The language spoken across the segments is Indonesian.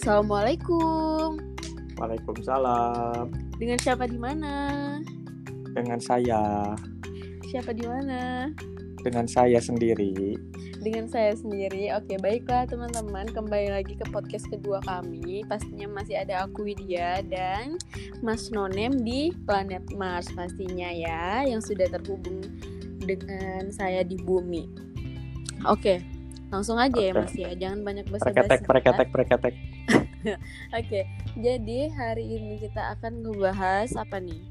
Assalamualaikum. Waalaikumsalam. Dengan siapa di mana? Dengan saya, Siapa di mana? dengan saya sendiri. Dengan saya sendiri. Oke, baiklah teman-teman, kembali lagi ke podcast kedua kami. Pastinya masih ada aku Widya dan Mas Nonem di planet Mars pastinya ya, yang sudah terhubung dengan saya di bumi. Oke, langsung aja ya Oke. Mas ya, jangan banyak Preketek, basa-basi. preketek, preketek. Oke, jadi hari ini kita akan ngebahas apa nih?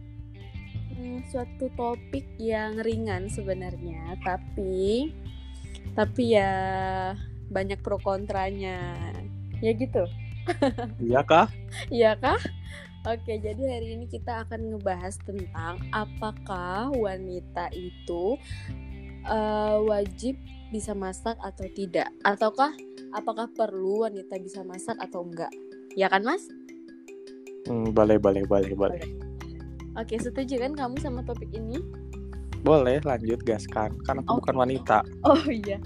Hmm, suatu topik yang ringan sebenarnya, tapi tapi ya banyak pro kontranya. Ya gitu. Iya kah? Iya kah? Oke, jadi hari ini kita akan ngebahas tentang apakah wanita itu eh, wajib bisa masak atau tidak, ataukah apakah perlu wanita bisa masak atau enggak? Ya kan, Mas? Hmm, boleh, boleh, boleh, boleh. Oke, setuju kan kamu sama topik ini? Boleh, lanjut gaskan. Kan aku Oh. bukan wanita. Oh iya.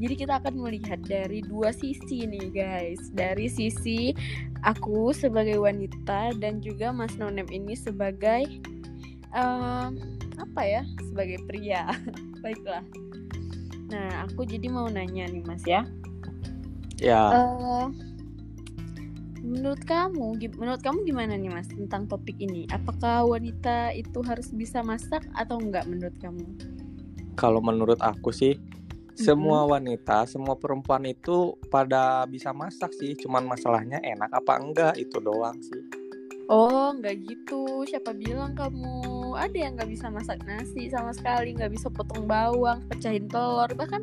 Jadi kita akan melihat dari dua sisi nih guys. Dari sisi aku sebagai wanita dan juga Mas Nonem ini sebagai em, apa ya? Sebagai pria. Baiklah. Nah, aku jadi mau nanya nih Mas ya. Ya, Eh, menurut kamu, menurut kamu gimana nih Mas tentang topik ini? Apakah wanita itu harus bisa masak atau enggak menurut kamu? kalau menurut aku sih, semua wanita, semua perempuan itu pada bisa masak sih. Cuman masalahnya enak apa enggak itu doang sih. Oh, nggak gitu. Siapa bilang kamu ada yang nggak bisa masak nasi sama sekali, nggak bisa potong bawang, pecahin telur, bahkan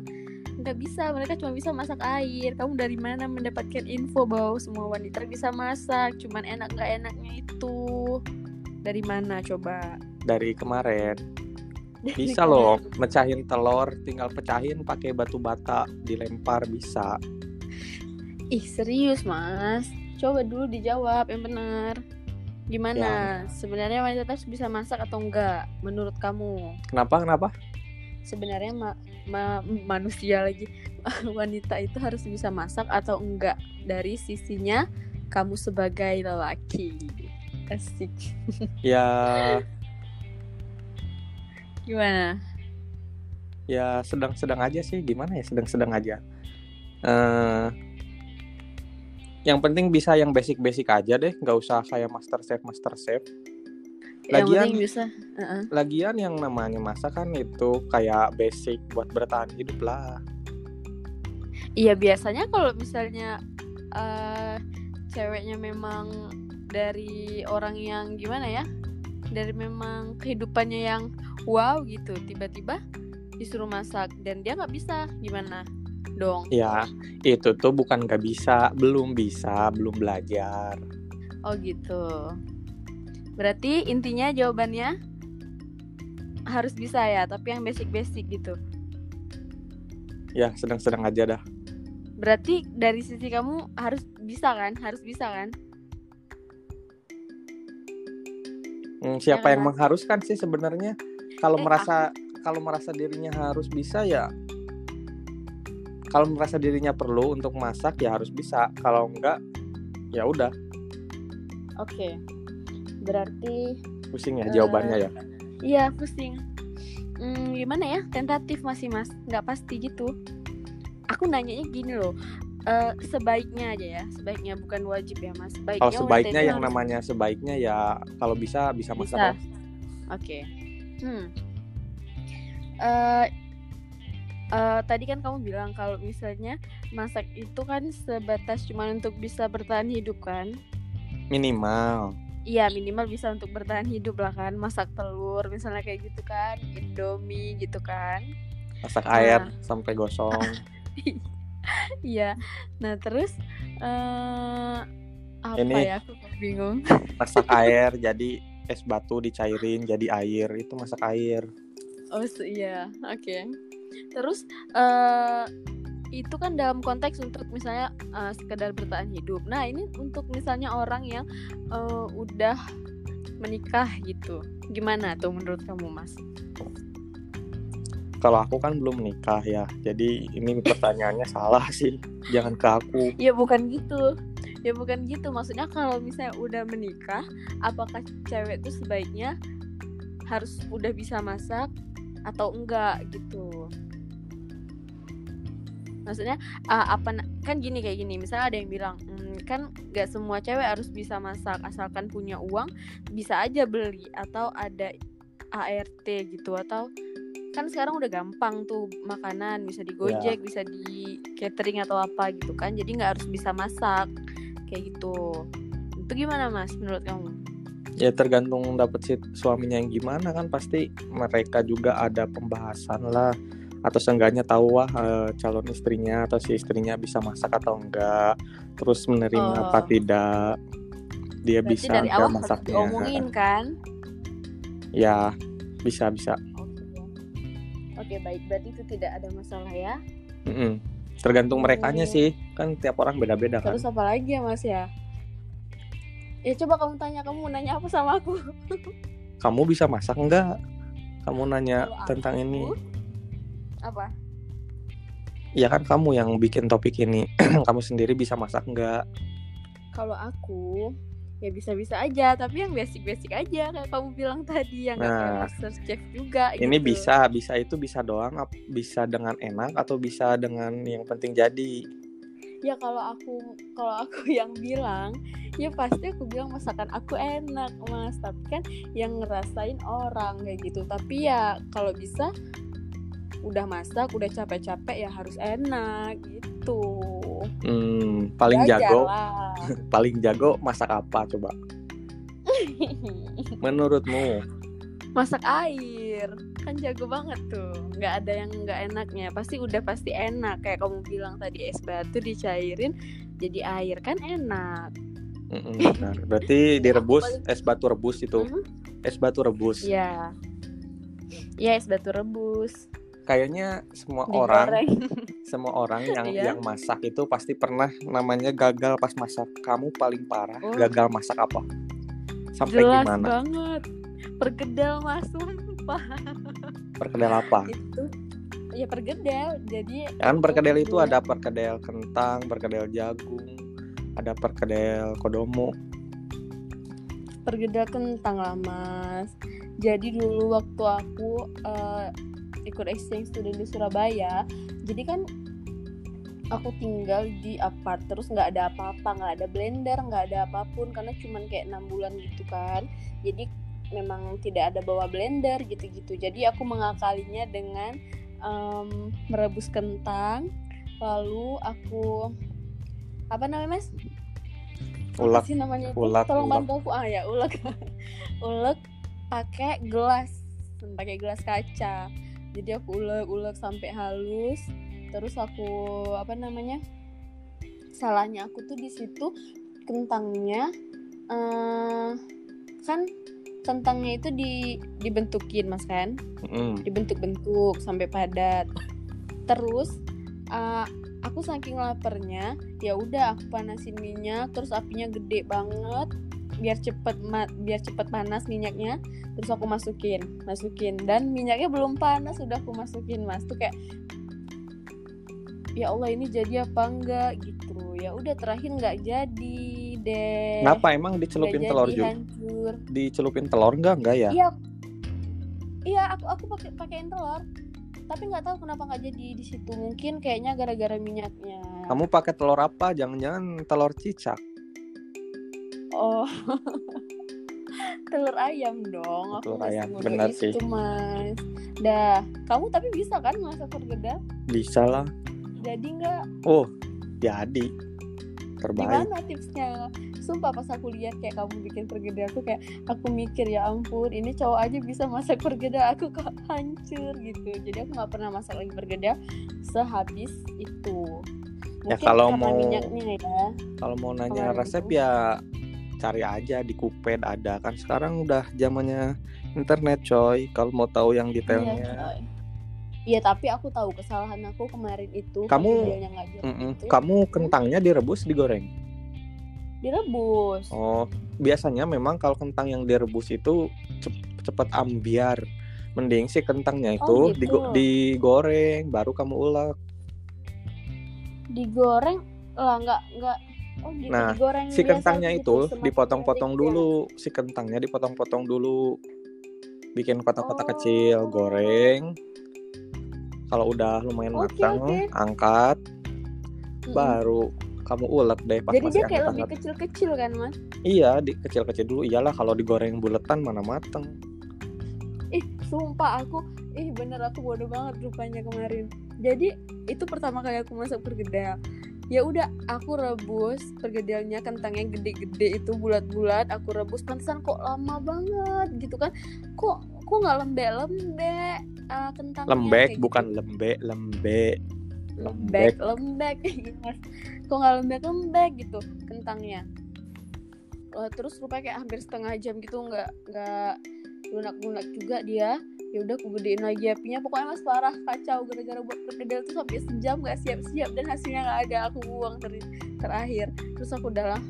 nggak bisa. Mereka cuma bisa masak air. Kamu dari mana mendapatkan info bahwa semua wanita bisa masak? Cuman enak nggak enaknya itu dari mana coba? Dari kemarin Dari bisa loh mecahin telur, tinggal pecahin pakai batu bata, dilempar bisa. Ih serius mas. Coba dulu dijawab yang benar. Gimana? Sebenarnya wanita harus bisa masak atau enggak? Menurut kamu? Kenapa? Kenapa? sebenarnya ma- ma- manusia lagi wanita itu harus bisa masak atau enggak dari sisinya kamu sebagai lelaki asik Ya, gimana ya sedang-sedang aja sih. Gimana ya? Sedang-sedang aja. eh yang penting bisa yang basic-basic aja deh, nggak usah kayak master chef master chef. yang Lagian- penting bisa Heeh. Lagian yang namanya masak kan itu kayak basic buat bertahan hidup lah. iya biasanya kalau misalnya eh ceweknya memang dari orang yang gimana ya dari memang kehidupannya yang wow gitu tiba-tiba disuruh masak dan dia nggak bisa gimana dong Ya, itu tuh bukan nggak bisa, belum bisa, belum belajar. Oh gitu. Berarti intinya jawabannya harus bisa ya, tapi yang basic-basic gitu. Ya, sedang-sedang aja dah. Berarti dari sisi kamu harus bisa kan? Harus bisa kan? Hmm, siapa Ya, yang Mas. mengharuskan sih sebenarnya? Kalau Eh, merasa kalau merasa dirinya harus bisa ya kalau merasa dirinya perlu untuk masak ya harus bisa. Kalau enggak ya udah, Oke. Berarti pusing ya Eh, jawabannya ya. iya pusing. Hmm, gimana ya? Tentatif masih Mas, nggak pasti gitu. Aku nanyanya gini loh. eh, sebaiknya aja ya, sebaiknya bukan wajib ya Mas. Sebaiknya Kalau wanita sebaiknya yang harus- namanya sebaiknya ya kalau bisa bisa masak. Bisa. Oke. Hmm. Eh eh, tadi kan kamu bilang kalau misalnya masak itu kan sebatas cuma untuk bisa bertahan hidup kan? Minimal. Iya minimal bisa untuk bertahan hidup lah kan. Masak telur misalnya kayak gitu kan indomie gitu kan. Masak Nah. air sampai gosong. iya. Nah terus eh apa Ini- ya? Aku bingung. Masak air jadi es batu dicairin jadi air. Itu masak air. Oh iya. Oke terus eh itu kan dalam konteks untuk misalnya eh, sekedar bertahan hidup. Nah ini untuk misalnya orang yang eh, udah menikah gitu. Gimana tuh menurut kamu mas? Kalau aku kan belum nikah ya. Jadi ini pertanyaannya salah sih. Jangan ke aku. Ya bukan gitu. Ya bukan gitu. Maksudnya kalau misalnya udah menikah apakah cewek itu sebaiknya harus udah bisa masak atau enggak gitu maksudnya uh, apa kan gini kayak gini misalnya ada yang bilang mm, kan gak semua cewek harus bisa masak asalkan punya uang bisa aja beli atau ada ART gitu atau kan sekarang udah gampang tuh makanan bisa di Gojek, yeah. bisa di catering atau apa gitu kan. Jadi nggak harus bisa masak kayak gitu. Itu gimana Mas menurut kamu? Ya tergantung dapet si suaminya yang gimana kan pasti mereka juga ada pembahasan lah atau seenggaknya tahu wah eh, calon istrinya atau si istrinya bisa masak atau enggak terus menerima oh. apa tidak dia Berarti bisa dari awal masaknya diomongin kan ya bisa bisa Oke baik, berarti itu tidak ada masalah ya? Mm -mm. Tergantung mereka nya sih, kan tiap orang beda-beda kan. Terus apa lagi ya mas ya? Ya coba kamu tanya, kamu nanya apa sama aku? kamu bisa masak enggak? Kamu nanya Kalau tentang aku, ini. Apa? Ya kan kamu yang bikin topik ini. kamu sendiri bisa masak enggak? Kalau aku ya bisa-bisa aja tapi yang basic-basic aja kayak kamu bilang tadi yang nah, master chef juga ini gitu. bisa bisa itu bisa doang bisa dengan enak atau bisa dengan yang penting jadi ya kalau aku kalau aku yang bilang ya pasti aku bilang masakan aku enak mas tapi kan yang ngerasain orang kayak gitu tapi ya kalau bisa udah masak udah capek-capek ya harus enak gitu Hmm, paling Belajar jago, paling jago masak apa coba? Menurutmu? Masak air, kan jago banget tuh. Nggak ada yang nggak enaknya. Pasti udah pasti enak. Kayak kamu bilang tadi es batu dicairin jadi air kan enak. Benar. Berarti direbus es batu rebus itu. Mm -hmm. Es batu rebus. Iya. Iya es batu rebus kayaknya semua Digoreng. orang semua orang yang yeah. yang masak itu pasti pernah namanya gagal pas masak. Kamu paling parah oh. gagal masak apa? Sampai Jelas gimana? banget. Pergedel mas sumpah. Pergedel apa? Itu ya pergedel jadi kan pergedel itu ada pergedel kentang pergedel jagung ada pergedel kodomo. Pergedel kentang lah mas. Jadi dulu waktu aku uh, ikut exchange student di Surabaya. Jadi kan aku tinggal di apart terus nggak ada apa-apa nggak ada blender nggak ada apa pun karena cuman kayak enam bulan gitu kan. Jadi memang tidak ada bawa blender gitu-gitu. Jadi aku mengakalinya dengan um, merebus kentang lalu aku apa namanya mas? Ulek. sih namanya ulek, tolong ulek. bantu aku. Ah ya ulek. Ulek pakai gelas. Pakai gelas kaca jadi aku ulek-ulek sampai halus. Terus aku apa namanya salahnya aku tuh di situ kentangnya uh, kan kentangnya itu di dibentukin mas kan mm. dibentuk-bentuk sampai padat. Terus uh, aku saking laparnya ya udah aku panasin minyak terus apinya gede banget biar cepet biar cepet panas minyaknya terus aku masukin masukin dan minyaknya belum panas sudah aku masukin mas. Tuh kayak ya Allah ini jadi apa enggak? Gitu. Ya udah terakhir nggak jadi deh. Kenapa? Emang dicelupin telur juga? hancur. dicelupin telur enggak? Enggak ya? Iya. Iya aku aku pakai pakaiin telur. Tapi nggak tahu kenapa nggak jadi di situ. Mungkin kayaknya gara-gara minyaknya. Kamu pakai telur apa? Jangan-jangan telur cicak oh. Telur ayam dong telur aku ayam benar sih. mas. Dah kamu tapi bisa kan masak pergedel bisa lah. Jadi nggak? Oh jadi. Terbaik. Gimana tipsnya? Sumpah pas aku lihat kayak kamu bikin pergedel aku kayak aku mikir ya ampun ini cowok aja bisa masak pergedel aku kok hancur gitu. Jadi aku nggak pernah masak lagi pergedel sehabis itu. Ya, Mungkin ya kalau mau ya. kalau mau nanya resep itu. ya cari aja di Kuped ada. Kan sekarang udah zamannya internet coy. Kalau mau tahu yang detailnya. Iya, Iya tapi aku tahu kesalahan aku kemarin itu kamu mm -mm, itu. kamu kentangnya direbus digoreng? Direbus. Oh biasanya memang kalau kentang yang direbus itu cepet ambiar. Mending si kentangnya itu Oh, gitu. digo- digoreng baru kamu ulek. Digoreng? Lah nggak nggak oh gitu. Nah, si kentangnya gitu, itu dipotong-potong erik ya. dulu. Si kentangnya dipotong-potong dulu. Bikin kotak-kotak Oh. kecil goreng. Kalau udah lumayan Oke, matang oke. angkat. Mm-mm. baru kamu ulek deh pas jadi masih dia kayak lebih kecil-kecil kan mas? Iya di kecil-kecil dulu. Iyalah kalau digoreng buletan mana mateng. Ih sumpah aku. Ih bener aku bodoh banget rupanya kemarin. Jadi itu pertama kali aku masak pergedel ya udah aku rebus. Pergedelnya kentangnya gede-gede itu bulat-bulat. Aku rebus. Pantesan kok lama banget gitu kan. Kok kok nggak lembek-lembek ah, kentangnya lembek kayak bukan gitu. lembek. Lembek lembek. Lembek Mas. kok nggak lembek lembek gitu kentangnya? Wah, terus rupanya kayak hampir setengah jam gitu nggak nggak lunak lunak juga dia. Ya udah aku gedein lagi apinya. Pokoknya mas parah kacau gara-gara buat perkedel tuh sampai sejam nggak siap-siap dan hasilnya nggak ada. Aku buang ter- terakhir. Terus aku udahlah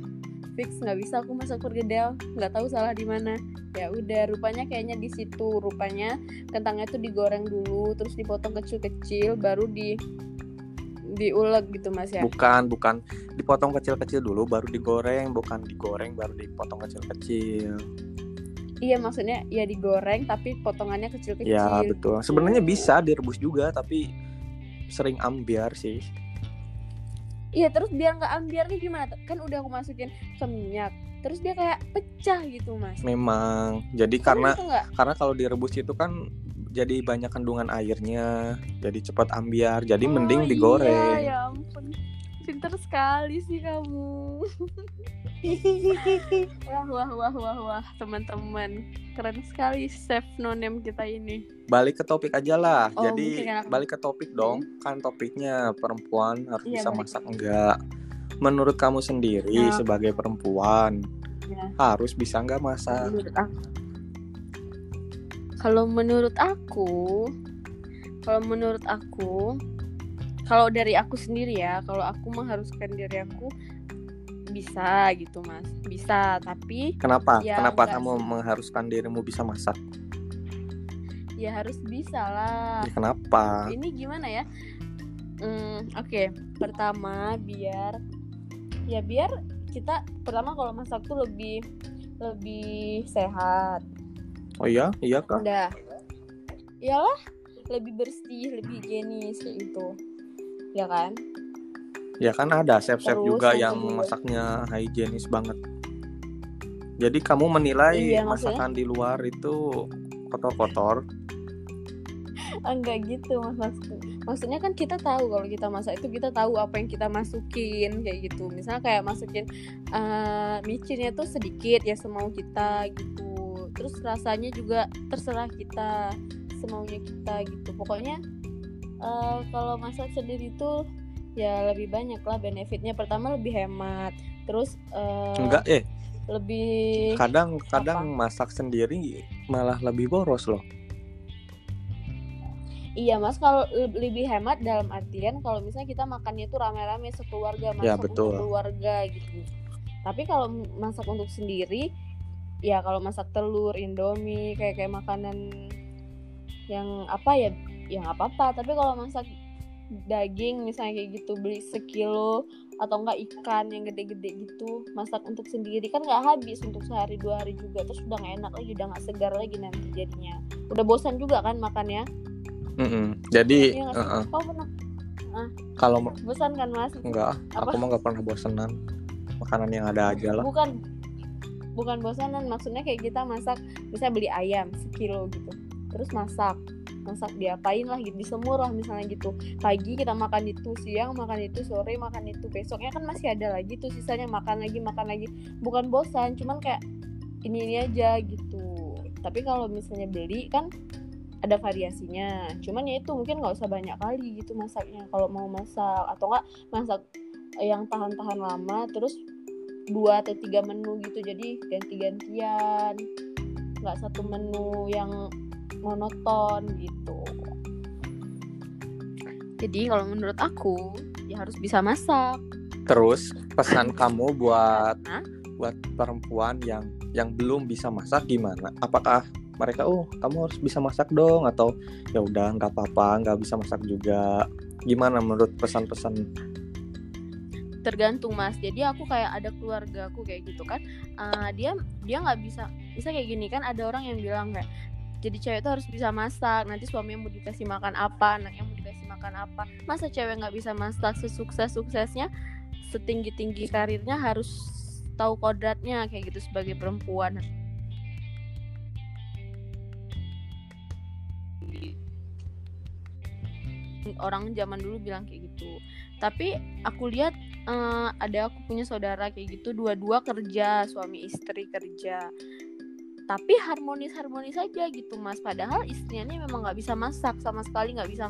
fix. Nggak bisa aku masak perkedel nggak tahu salah di mana. Ya udah rupanya kayaknya di situ. Rupanya kentangnya tuh digoreng dulu terus dipotong kecil-kecil baru di diulek gitu mas ya. Bukan bukan. Dipotong kecil-kecil dulu baru digoreng. Bukan digoreng baru dipotong kecil-kecil iya maksudnya ya digoreng tapi potongannya kecil-kecil ya betul. sebenarnya bisa direbus juga tapi sering ambiar sih. Iya terus biar nggak ambiar nih gimana? Kan udah aku masukin ke minyak terus dia kayak pecah gitu mas. Memang. Jadi Kamu karena gitu karena kalau direbus itu kan jadi banyak kandungan airnya jadi cepat ambiar. Jadi Oh, mending iya, digoreng. ya ampun pinter sekali sih kamu wah wah wah wah wah teman-teman keren sekali chef nonem kita ini balik ke topik aja lah Oh, jadi mungkin ya. balik ke topik dong kan topiknya perempuan harus Iya, bisa balik. masak enggak menurut kamu sendiri Nah. sebagai perempuan Ya. harus bisa enggak masak menurut aku kalau menurut aku kalau menurut aku kalau dari aku sendiri ya kalau aku mengharuskan diri aku bisa gitu mas. Bisa tapi kenapa? Ya, kenapa kamu sih. mengharuskan dirimu bisa masak? Ya harus bisa lah. Ya, kenapa? Ini gimana ya? Hmm, oke. Pertama biar ya biar kita pertama kalau masak tuh lebih lebih sehat. Oh iya? Iya kak udah. Iyalah lebih bersih lebih higienis kayak gitu ya kan? Ya kan ada chef-chef juga yang kedua. masaknya higienis banget. Jadi kamu menilai Iya, maksudnya- masakan di luar itu kotor-kotor? Enggak gitu mas. Maksudku maksudnya kan kita tahu kalau kita masak itu kita tahu apa yang kita masukin kayak gitu. Misalnya kayak masukin eh micinnya tuh sedikit ya semau kita gitu. Terus rasanya juga terserah kita semaunya kita gitu. Pokoknya eh kalau masak sendiri tuh ya lebih banyak lah benefitnya. Pertama lebih hemat. Terus eh, enggak eh. lebih kadang kadang masak sendiri malah lebih boros loh. Iya mas, kalau le- lebih hemat dalam artian kalau misalnya kita makannya itu rame-rame sekeluarga masak Ya, untuk betul. keluarga gitu. Tapi kalau masak untuk sendiri, ya kalau masak telur, indomie, kayak kayak makanan yang apa ya, yang apa apa. Tapi kalau masak daging misalnya kayak gitu beli sekilo atau enggak ikan yang gede-gede gitu masak untuk sendiri kan nggak habis untuk sehari dua hari juga. Terus udah nggak enak lagi udah nggak segar lagi nanti jadinya. Udah bosan juga kan makannya jadi Iya nggak sih? eh-eh. Kau pernah? Kalau bosan kan mas? enggak Apa? aku mah nggak pernah bosenan makanan yang ada aja lah. Bukan. Bukan bosanan maksudnya kayak kita masak bisa beli ayam sekilo gitu. Terus masak masak diapain lah gitu disemur lah misalnya gitu. Pagi kita makan itu siang makan itu sore makan itu besoknya kan masih ada lagi tuh sisanya makan lagi makan lagi. Bukan bosan cuman kayak ini ini aja gitu. Tapi kalau misalnya beli kan ada variasinya. Cuman ya itu mungkin nggak usah banyak kali gitu masaknya. Kalau mau masak atau enggak masak yang tahan-tahan lama terus dua atau tiga menu gitu. Jadi ganti-gantian. Nggak satu menu yang monoton gitu. Jadi kalau menurut aku ya harus bisa masak. Terus pesan kamu buat Hah? buat perempuan yang yang belum bisa masak gimana? Apakah mereka oh kamu harus bisa masak dong atau ya udah nggak apa-apa nggak bisa masak juga. Gimana menurut pesan-pesan? Tergantung mas. Jadi aku kayak ada keluarga aku kayak gitu kan. Uh, dia dia nggak bisa bisa kayak gini kan? Ada orang yang bilang kayak jadi cewek itu harus bisa masak. Nanti suaminya mau dikasih makan apa anaknya mau dikasih makan apa. Masa cewek nggak bisa masak sesukses suksesnya setinggi tinggi karirnya harus tahu kodratnya kayak gitu sebagai perempuan. Orang zaman dulu bilang kayak gitu. Tapi aku lihat uh, ada aku punya saudara kayak gitu dua-dua kerja suami istri kerja tapi harmonis harmonis saja gitu mas. Padahal istrinya ini memang nggak bisa masak sama sekali nggak bisa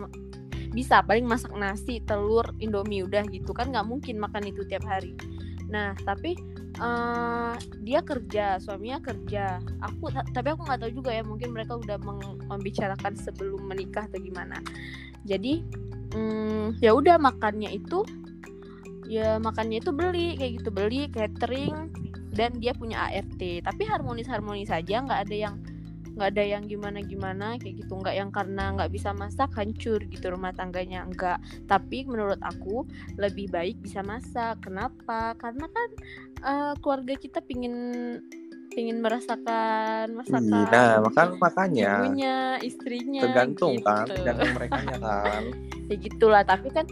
bisa paling masak nasi telur indomie udah gitu. Kan nggak mungkin makan itu tiap hari. Nah tapi uh, dia kerja suaminya kerja. Aku tapi aku nggak tahu juga ya mungkin mereka udah membicarakan sebelum menikah atau gimana. Jadi um, ya udah makannya itu ya makannya itu beli kayak gitu. Beli catering dan dia punya ART tapi harmonis harmonis saja nggak ada yang nggak ada yang gimana gimana kayak gitu. Nggak yang karena nggak bisa masak hancur gitu rumah tangganya enggak tapi menurut aku lebih baik bisa masak. Kenapa? Karena kan uh, keluarga kita pingin pingin merasakan masakan nah makan makanya. ibunya istrinya tergantung gitu. kan tergantung mereka kan. Ya gitulah tapi kan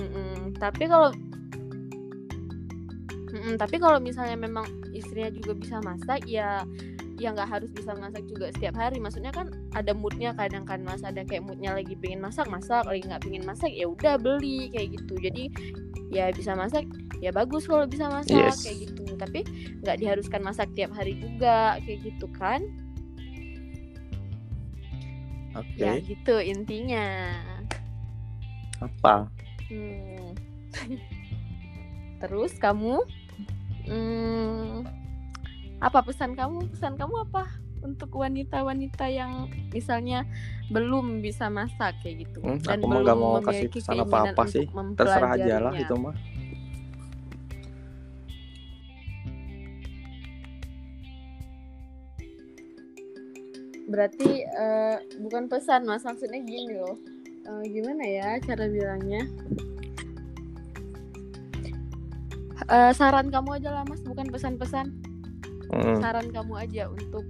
mm -mm, tapi kalau mm -mm, tapi kalau misalnya memang istrinya juga bisa masak ya ya nggak harus bisa masak juga setiap hari maksudnya kan ada moodnya kadang kan mas ada kayak moodnya lagi pingin masak masak lagi nggak pingin masak ya udah beli kayak gitu jadi ya bisa masak ya bagus kalau bisa masak yes. kayak gitu tapi nggak diharuskan masak tiap hari juga kayak gitu kan Oke. Okay. Ya gitu intinya. Apa? Hmm. Terus kamu hmm, apa pesan kamu? Pesan kamu apa untuk wanita-wanita yang misalnya belum bisa masak kayak gitu? Hmm, dan aku belum gak mau kasih pesan apa-apa sih. Terserah aja lah itu mah. Berarti uh, bukan pesan mas. Maksudnya gini loh. Uh, gimana ya cara bilangnya uh, saran kamu aja lah mas. Bukan pesan-pesan. Hmm. saran kamu aja untuk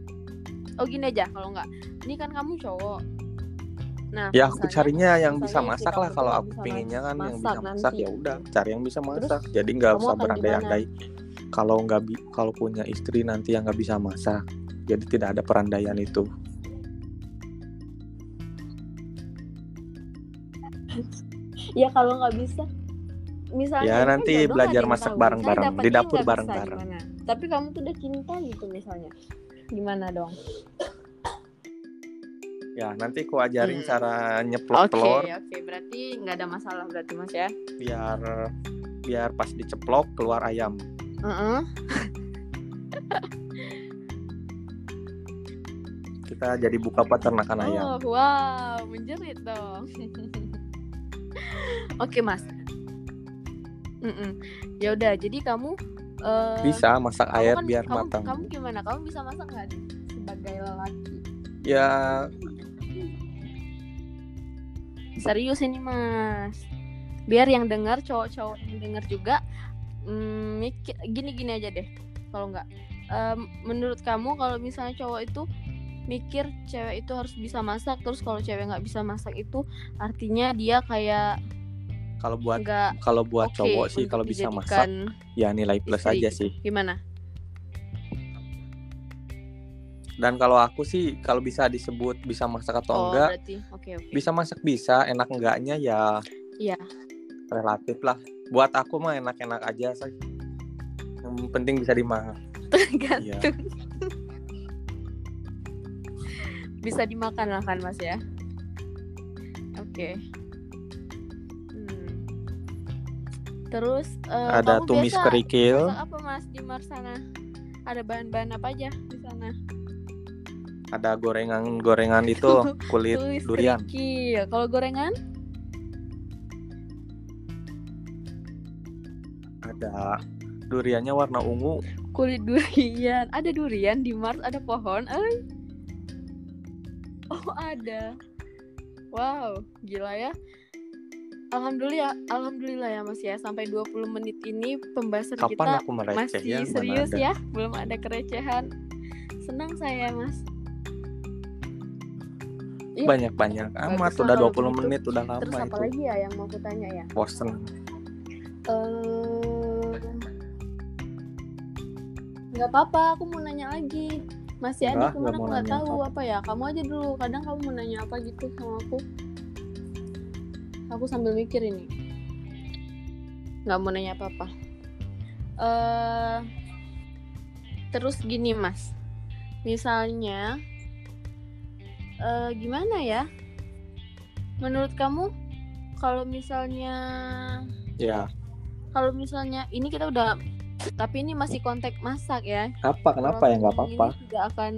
oh gini aja kalau nggak. Ini kan kamu cowok. Nah ya aku carinya yang bisa masak lah. kalau aku pinginnya kan yang bisa masak ya udah cari yang bisa masak. Terus, jadi nggak usah berandai-andai. Kalau nggak kalau punya istri nanti yang nggak bisa masak. Jadi tidak ada perandaian itu. Ya kalau nggak bisa misalnya ya nanti belajar masak bareng-bareng di dapur bareng-bareng. tapi kamu tuh udah cinta gitu misalnya. Gimana dong? Ya nanti ku ajarin hmm. cara nyeplok okay, telur. oke okay. berarti nggak ada masalah berarti mas ya? Biar biar pas diceplok keluar ayam. Uh -uh. kita jadi buka peternakan oh, ayam. wow menjerit dong. Oke okay, mas. Ya udah jadi kamu uh, bisa masak air kan, biar kamu, matang. kamu gimana? Kamu bisa masak nggak sebagai lelaki? Ya. Serius ini mas. Biar yang dengar cowok-cowok yang dengar juga mm, mikir gini gini aja deh kalau nggak. Um, menurut kamu kalau misalnya cowok itu mikir cewek itu harus bisa masak terus kalau cewek nggak bisa masak itu artinya dia kayak kalau buat kalau buat okay cowok sih kalau bisa masak ya nilai plus istri. aja sih. Gimana? Dan kalau aku sih kalau bisa disebut bisa masak atau oh, enggak Okay, okay. bisa masak bisa enak enggaknya ya iya. relatif lah. Buat aku mah enak-enak aja sih. Yang penting bisa dimakan. Tergantung. Ya. bisa dimakan lah kan mas ya? Oke. okay. Terus uh, ada tumis biasa kerikil. apa Mas di Marsana? Ada bahan-bahan apa aja di sana? Ada gorengan-gorengan itu kulit tumis durian. Kerikil. Kalau gorengan? Ada duriannya warna ungu. Kulit durian. Ada durian di Mars, ada pohon. Eh. Oh ada. Wow, gila ya. Alhamdulillah, alhamdulillah ya Mas ya. Sampai 20 menit ini pembahasan Kapan kita masih ya? Serius ada. ya. Belum ada kerecehan. Senang saya, Mas. Banyak-banyak amat bagus lah udah kalau 20 begitu. menit udah lama Terus apa itu. lagi ya yang mau aku tanya ya? Bosen. Eh nggak apa-apa, aku mau nanya lagi. Masih ada nggak aku nggak tahu apa. apa ya. Kamu aja dulu. Kadang kamu mau nanya apa gitu sama aku. Aku sambil mikir ini. Nggak mau nanya apa-apa. Eh terus gini mas, misalnya eh gimana ya? Menurut kamu kalau misalnya Ya, kalau misalnya ini kita udah tapi ini masih konteks masak ya apa kenapa Kalau ya nggak apa-apa? ini tidak akan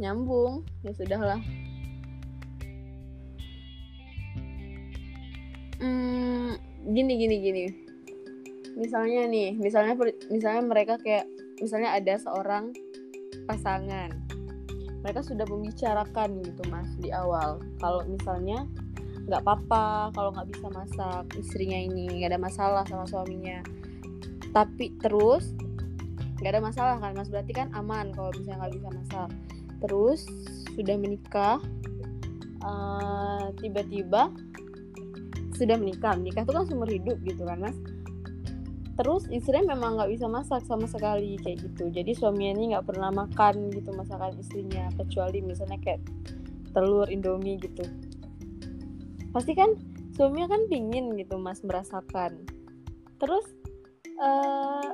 nyambung ya sudahlah hmm, gini gini gini. Misalnya nih misalnya misalnya mereka kayak misalnya ada seorang pasangan. Mereka sudah membicarakan gitu mas di awal. Kalau misalnya nggak apa-apa kalau nggak bisa masak istrinya ini nggak ada masalah sama suaminya. Tapi terus nggak ada masalah kan mas? Berarti kan aman kalau misalnya nggak bisa masak. Terus sudah menikah eh, tiba-tiba sudah menikah. Menikah itu kan seumur hidup gitu kan mas. Terus istrinya memang nggak bisa masak sama sekali kayak gitu. Jadi suaminya ini nggak pernah makan gitu masakan istrinya kecuali misalnya kayak telur indomie gitu. Pasti kan suaminya kan pingin gitu mas merasakan. Terus eh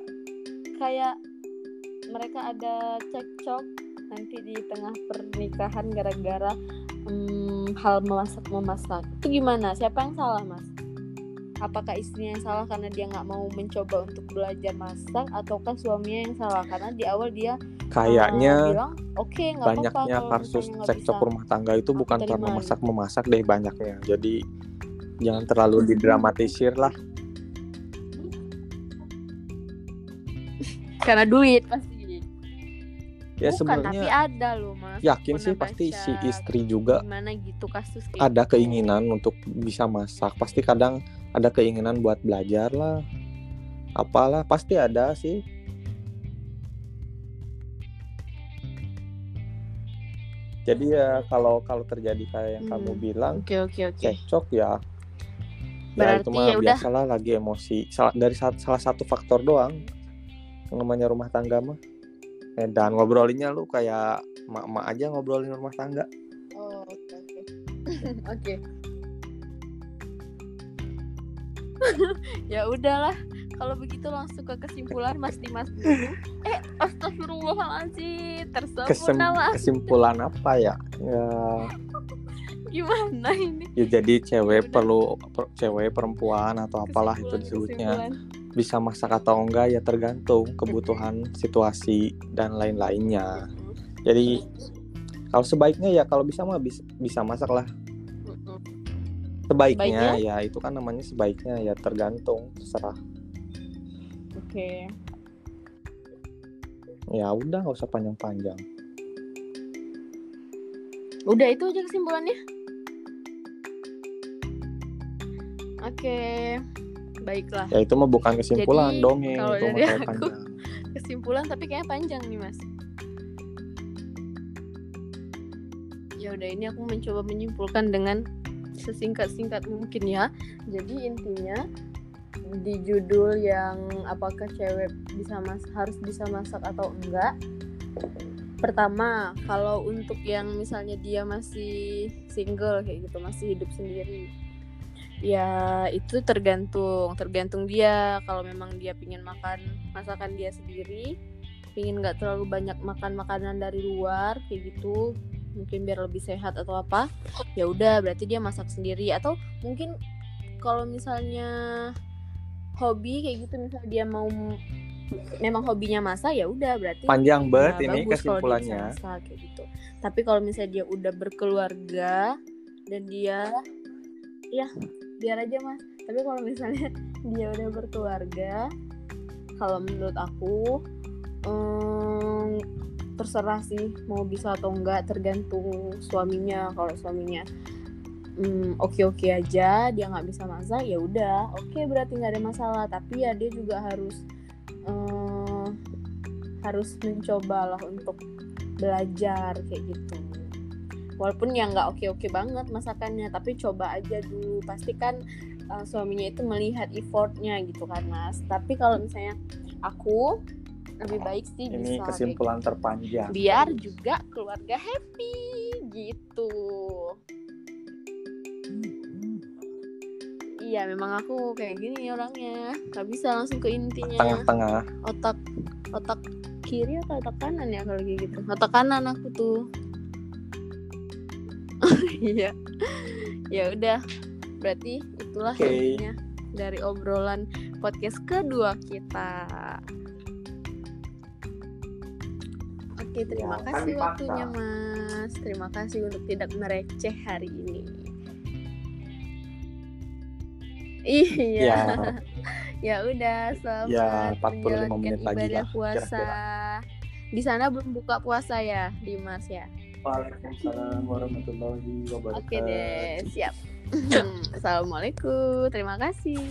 kayak mereka ada cekcok nanti di tengah pernikahan gara-gara hmm, hal memasak memasak itu gimana siapa yang salah mas apakah istrinya yang salah karena dia nggak mau mencoba untuk belajar masak ataukah suaminya yang salah karena di awal dia eh, Kayaknya bilang nggak apa-apa banyaknya kalau kasus misalnya nggak cekcok bisa." rumah tangga itu bukan karena terima masak memasak deh banyaknya. Jadi jangan terlalu didramatisir lah. karena duit pasti Ya bukan tapi sebenarnya ada loh mas yakin pernah sih pasti baca si istri juga gimana gitu kasus kayak ada gitu. keinginan untuk bisa masak. Pasti kadang ada keinginan buat belajar lah. Apalah pasti ada sih. Jadi ya kalau kalau terjadi kayak yang kamu Hmm. bilang oke oke oke cekcok ya. ya Berarti itu mah ya udah. biasalah lagi emosi. Salah, dari sa- salah satu faktor doang namanya rumah tangga mah. Eh, dan ngobrolinnya lu kayak mak-mak aja ngobrolin rumah tangga. Oh, oke oke. Oke. ya udahlah. Kalau begitu langsung ke kesimpulan Mas Dimas dulu. Eh, astagfirullahaladzim. Tersebut Kesem- nama kesimpulan apa ya? Ya, gimana ini? ya jadi cewek Udah. perlu per- cewek perempuan atau apalah itu disebutnya kesimpulan. Bisa masak atau enggak ya tergantung kebutuhan situasi dan lain-lainnya. Jadi kalau sebaiknya ya kalau bisa mah bis- bisa masak lah. Sebaiknya, Sebaiknya? ya itu kan namanya sebaiknya ya tergantung terserah. Oke. Ya udah nggak usah panjang-panjang. Udah itu aja kesimpulannya. Oke. Baiklah. Ya itu mah bukan kesimpulan Jadi, dongeng kalau itu dari aku- panjang. kesimpulan tapi kayaknya panjang nih mas ya udah ini aku mencoba menyimpulkan dengan sesingkat-singkat mungkin ya jadi intinya di judul yang apakah cewek bisa mas harus bisa masak atau enggak pertama kalau untuk yang misalnya dia masih single kayak gitu masih hidup sendiri ya itu tergantung tergantung dia. Kalau memang dia pingin makan masakan dia sendiri pingin nggak terlalu banyak makan makanan dari luar kayak gitu mungkin biar lebih sehat atau apa ya udah berarti dia masak sendiri. Atau mungkin kalau misalnya hobi kayak gitu misalnya dia mau memang hobinya masak ya udah berarti Panjang banget ya ini dia bisa kesimpulannya. masak, kayak gitu. Tapi kalau misalnya dia udah berkeluarga dan dia ya biar aja mas. Tapi kalau misalnya dia udah berkeluarga kalau menurut aku em, terserah sih mau bisa atau enggak tergantung suaminya. Kalau suaminya hmm, oke-oke aja dia nggak bisa masak ya udah. Oke berarti nggak ada masalah. Tapi ya dia juga harus eh, harus mencoba lah untuk belajar kayak gitu walaupun ya nggak oke-oke banget masakannya tapi coba aja dulu. Pasti kan uh, suaminya itu melihat effortnya gitu kan mas. Tapi kalau misalnya aku lebih baik sih Ini bisa kesimpulan terpanjang. biar juga keluarga happy gitu. Iya memang aku kayak gini orangnya. Nggak bisa langsung ke intinya. Tengah-tengah. otak otak kiri atau otak kanan ya kalau kayak gitu? Otak kanan aku tuh iya ya udah berarti itulah Oke. intinya dari obrolan podcast kedua kita Oke, terima Ya, kasih waktunya, Mas. Terima kasih untuk tidak mereceh hari ini. Iya. Ya, Ya udah, selamat Ya, 45 menjalankan menit lagi lah, puasa. Di sana belum buka puasa ya, di Mars ya. Waalaikumsalam warahmatullahi wabarakatuh. Oke deh, siap. Assalamualaikum, terima kasih.